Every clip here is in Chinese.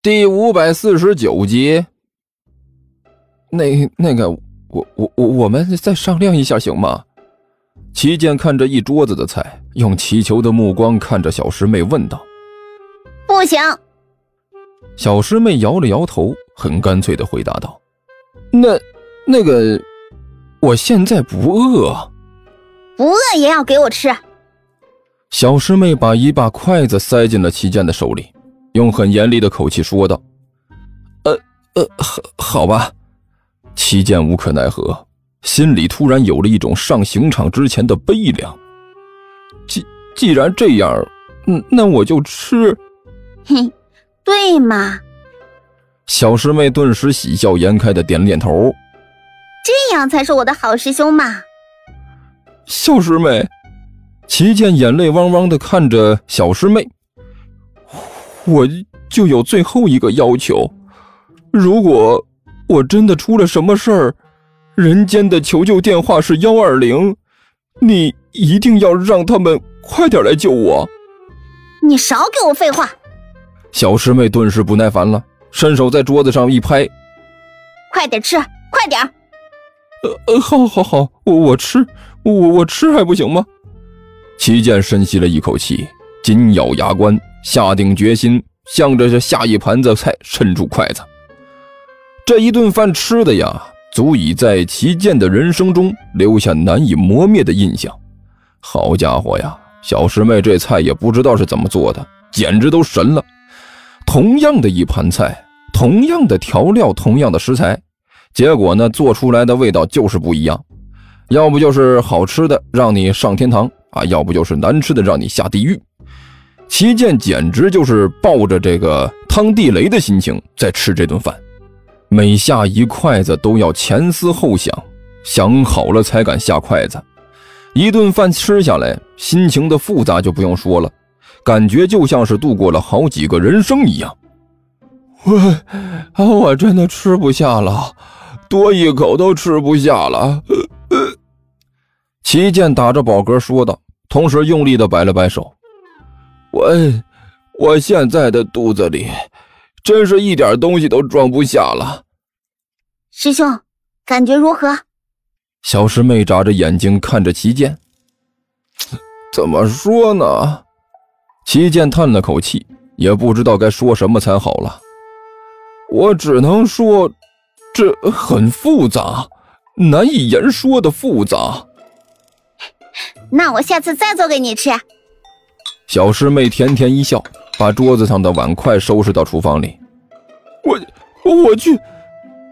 第五百四十九集。那那个，我我我我们再商量一下行吗？齐健看着一桌子的菜，用祈求的目光看着小师妹问道：“不行。”小师妹摇了摇头，很干脆的回答道：“那那个，我现在不饿，不饿也要给我吃。”小师妹把一把筷子塞进了齐健的手里，用很严厉的口气说道：“呃呃，好，好吧。”齐健无可奈何，心里突然有了一种上刑场之前的悲凉。既既然这样，嗯，那我就吃。嘿，对嘛？小师妹顿时喜笑颜开的点点头。这样才是我的好师兄嘛。小师妹，齐健眼泪汪汪的看着小师妹。我就有最后一个要求，如果。我真的出了什么事儿？人间的求救电话是幺二零，你一定要让他们快点来救我。你少给我废话！小师妹顿时不耐烦了，伸手在桌子上一拍：“快点吃，快点！”呃呃，好，好，好，我我吃，我我吃还不行吗？齐健深吸了一口气，紧咬牙关，下定决心，向着这下一盘子菜伸出筷子。这一顿饭吃的呀，足以在齐健的人生中留下难以磨灭的印象。好家伙呀，小师妹这菜也不知道是怎么做的，简直都神了。同样的一盘菜，同样的调料，同样的食材，结果呢，做出来的味道就是不一样。要不就是好吃的让你上天堂啊，要不就是难吃的让你下地狱。齐健简直就是抱着这个趟地雷的心情在吃这顿饭。每下一筷子都要前思后想，想好了才敢下筷子。一顿饭吃下来，心情的复杂就不用说了，感觉就像是度过了好几个人生一样。我，我真的吃不下了，多一口都吃不下了。齐健打着饱嗝说道，同时用力的摆了摆手。我，我现在的肚子里。真是一点东西都装不下了，师兄，感觉如何？小师妹眨着眼睛看着齐剑。怎么说呢？齐剑叹了口气，也不知道该说什么才好了。我只能说，这很复杂，难以言说的复杂。那我下次再做给你吃。小师妹甜甜一笑。把桌子上的碗筷收拾到厨房里。我我去！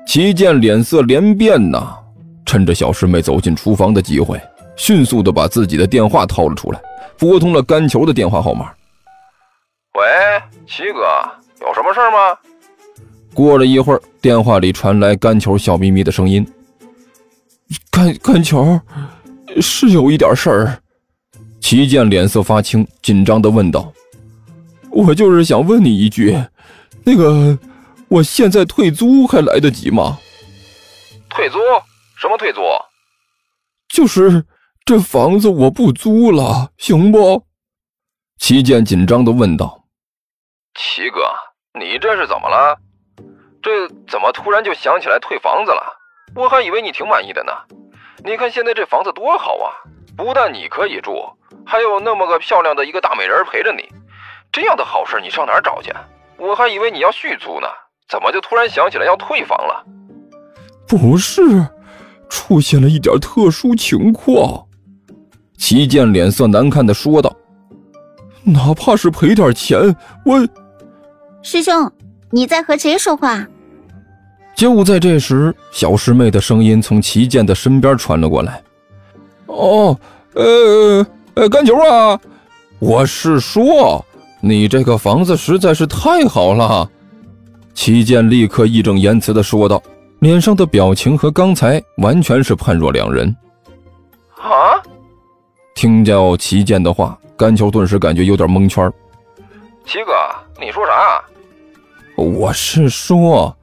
齐健脸色连变呐，趁着小师妹走进厨房的机会，迅速的把自己的电话掏了出来，拨通了甘球的电话号码。喂，齐哥，有什么事吗？过了一会儿，电话里传来甘球笑眯眯的声音：“甘甘球，是有一点事儿。”齐健脸色发青，紧张的问道。我就是想问你一句，那个，我现在退租还来得及吗？退租？什么退租？就是这房子我不租了，行不？齐健紧张的问道。齐哥，你这是怎么了？这怎么突然就想起来退房子了？我还以为你挺满意的呢。你看现在这房子多好啊，不但你可以住，还有那么个漂亮的一个大美人陪着你。这样的好事你上哪儿找去？我还以为你要续租呢，怎么就突然想起来要退房了？不是，出现了一点特殊情况。齐健脸色难看的说道：“哪怕是赔点钱，我……师兄，你在和谁说话？”就在这时，小师妹的声音从齐健的身边传了过来：“哦，呃呃，甘球啊，我是说。”你这个房子实在是太好了，齐健立刻义正言辞的说道，脸上的表情和刚才完全是判若两人。啊！听到齐健的话，甘球顿时感觉有点蒙圈。齐哥，你说啥？我是说，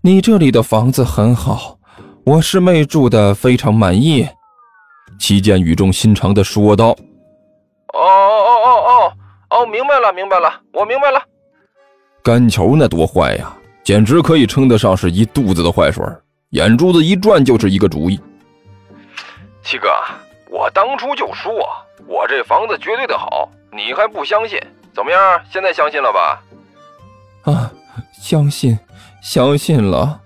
你这里的房子很好，我师妹住的非常满意。齐健语重心长的说道。哦哦哦哦哦。哦，明白了，明白了，我明白了。甘球那多坏呀，简直可以称得上是一肚子的坏水，眼珠子一转就是一个主意。七哥，我当初就说我这房子绝对的好，你还不相信？怎么样，现在相信了吧？啊，相信，相信了。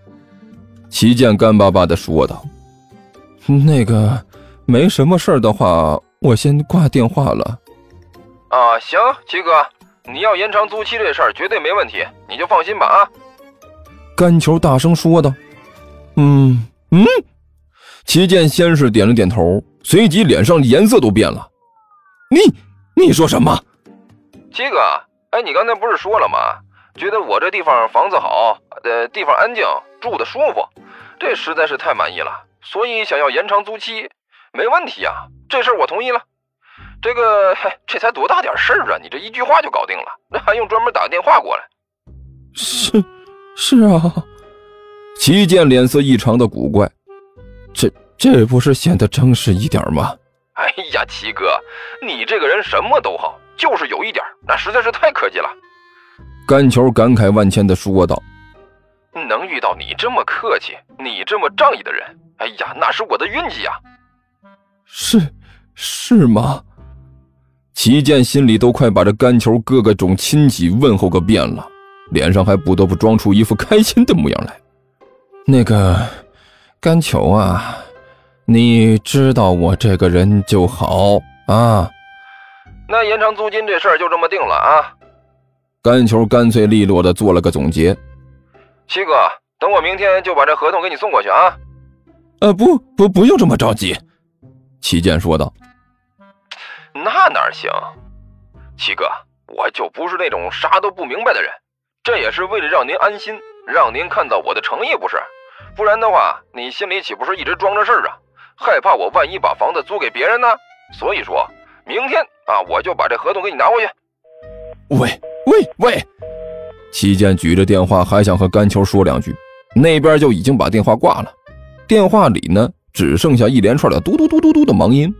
齐健干巴巴的说道：“那个，没什么事儿的话，我先挂电话了。”啊，行，七哥，你要延长租期这事儿绝对没问题，你就放心吧啊！甘球大声说道：“嗯嗯。”齐健先是点了点头，随即脸上颜色都变了。“你你说什么？”七哥，哎，你刚才不是说了吗？觉得我这地方房子好，呃，地方安静，住的舒服，这实在是太满意了，所以想要延长租期，没问题啊，这事儿我同意了。这个，这才多大点事儿啊！你这一句话就搞定了，那还用专门打电话过来？是，是啊。齐健脸色异常的古怪，这这不是显得正式一点吗？哎呀，齐哥，你这个人什么都好，就是有一点，那实在是太客气了。甘球感慨万千的说道：“能遇到你这么客气、你这么仗义的人，哎呀，那是我的运气呀！”是，是吗？齐健心里都快把这甘球各个种亲戚问候个遍了，脸上还不得不装出一副开心的模样来。那个，甘球啊，你知道我这个人就好啊。那延长租金这事儿就这么定了啊。甘球干脆利落的做了个总结：“七哥，等我明天就把这合同给你送过去啊。”“呃，不不，不用这么着急。”齐健说道。“那哪行？齐哥，我就不是那种啥都不明白的人，这也是为了让您安心，让您看到我的诚意，不是？不然的话，你心里岂不是一直装着事儿啊？害怕我万一把房子租给别人呢？所以说明天啊，我就把这合同给你拿回去。”喂。喂喂，齐健举着电话还想和甘秋说两句，那边就已经把电话挂了。电话里呢，只剩下一连串的嘟嘟嘟嘟嘟的忙音。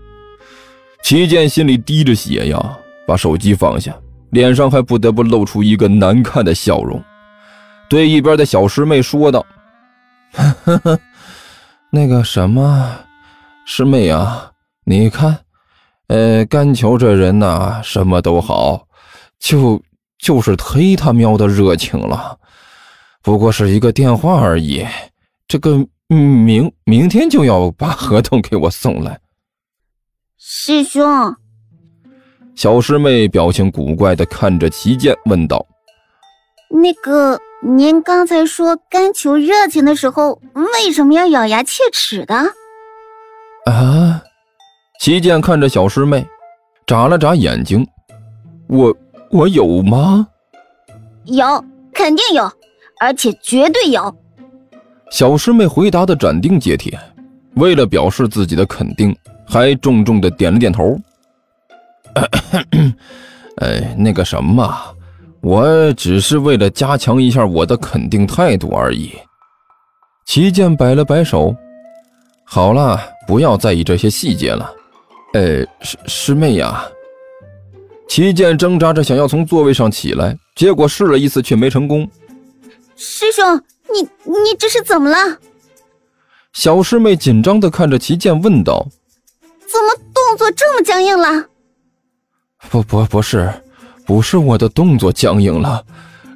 齐健心里滴着血呀，把手机放下，脸上还不得不露出一个难看的笑容，对一边的小师妹说道：“呵呵呵，那个什么，师妹啊，你看，呃，甘球这人呐，什么都好，就……”就是忒他喵的热情了，不过是一个电话而已。这个明明天就要把合同给我送来。师兄，小师妹表情古怪的看着齐剑问道：“那个，您刚才说甘求热情的时候，为什么要咬牙切齿的？”啊！齐剑看着小师妹，眨了眨眼睛，我。我有吗？有，肯定有，而且绝对有。小师妹回答的斩钉截铁，为了表示自己的肯定，还重重的点了点头。哎，那个什么，我只是为了加强一下我的肯定态度而已。齐剑摆了摆手，好了，不要在意这些细节了。哎，师师妹呀。齐健挣扎着想要从座位上起来，结果试了一次却没成功。师兄，你你这是怎么了？小师妹紧张的看着齐剑问道：“怎么动作这么僵硬了？”“不不不是，不是我的动作僵硬了，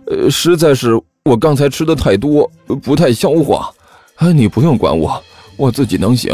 呃，实在是我刚才吃的太多，不太消化。哎，你不用管我，我自己能行。”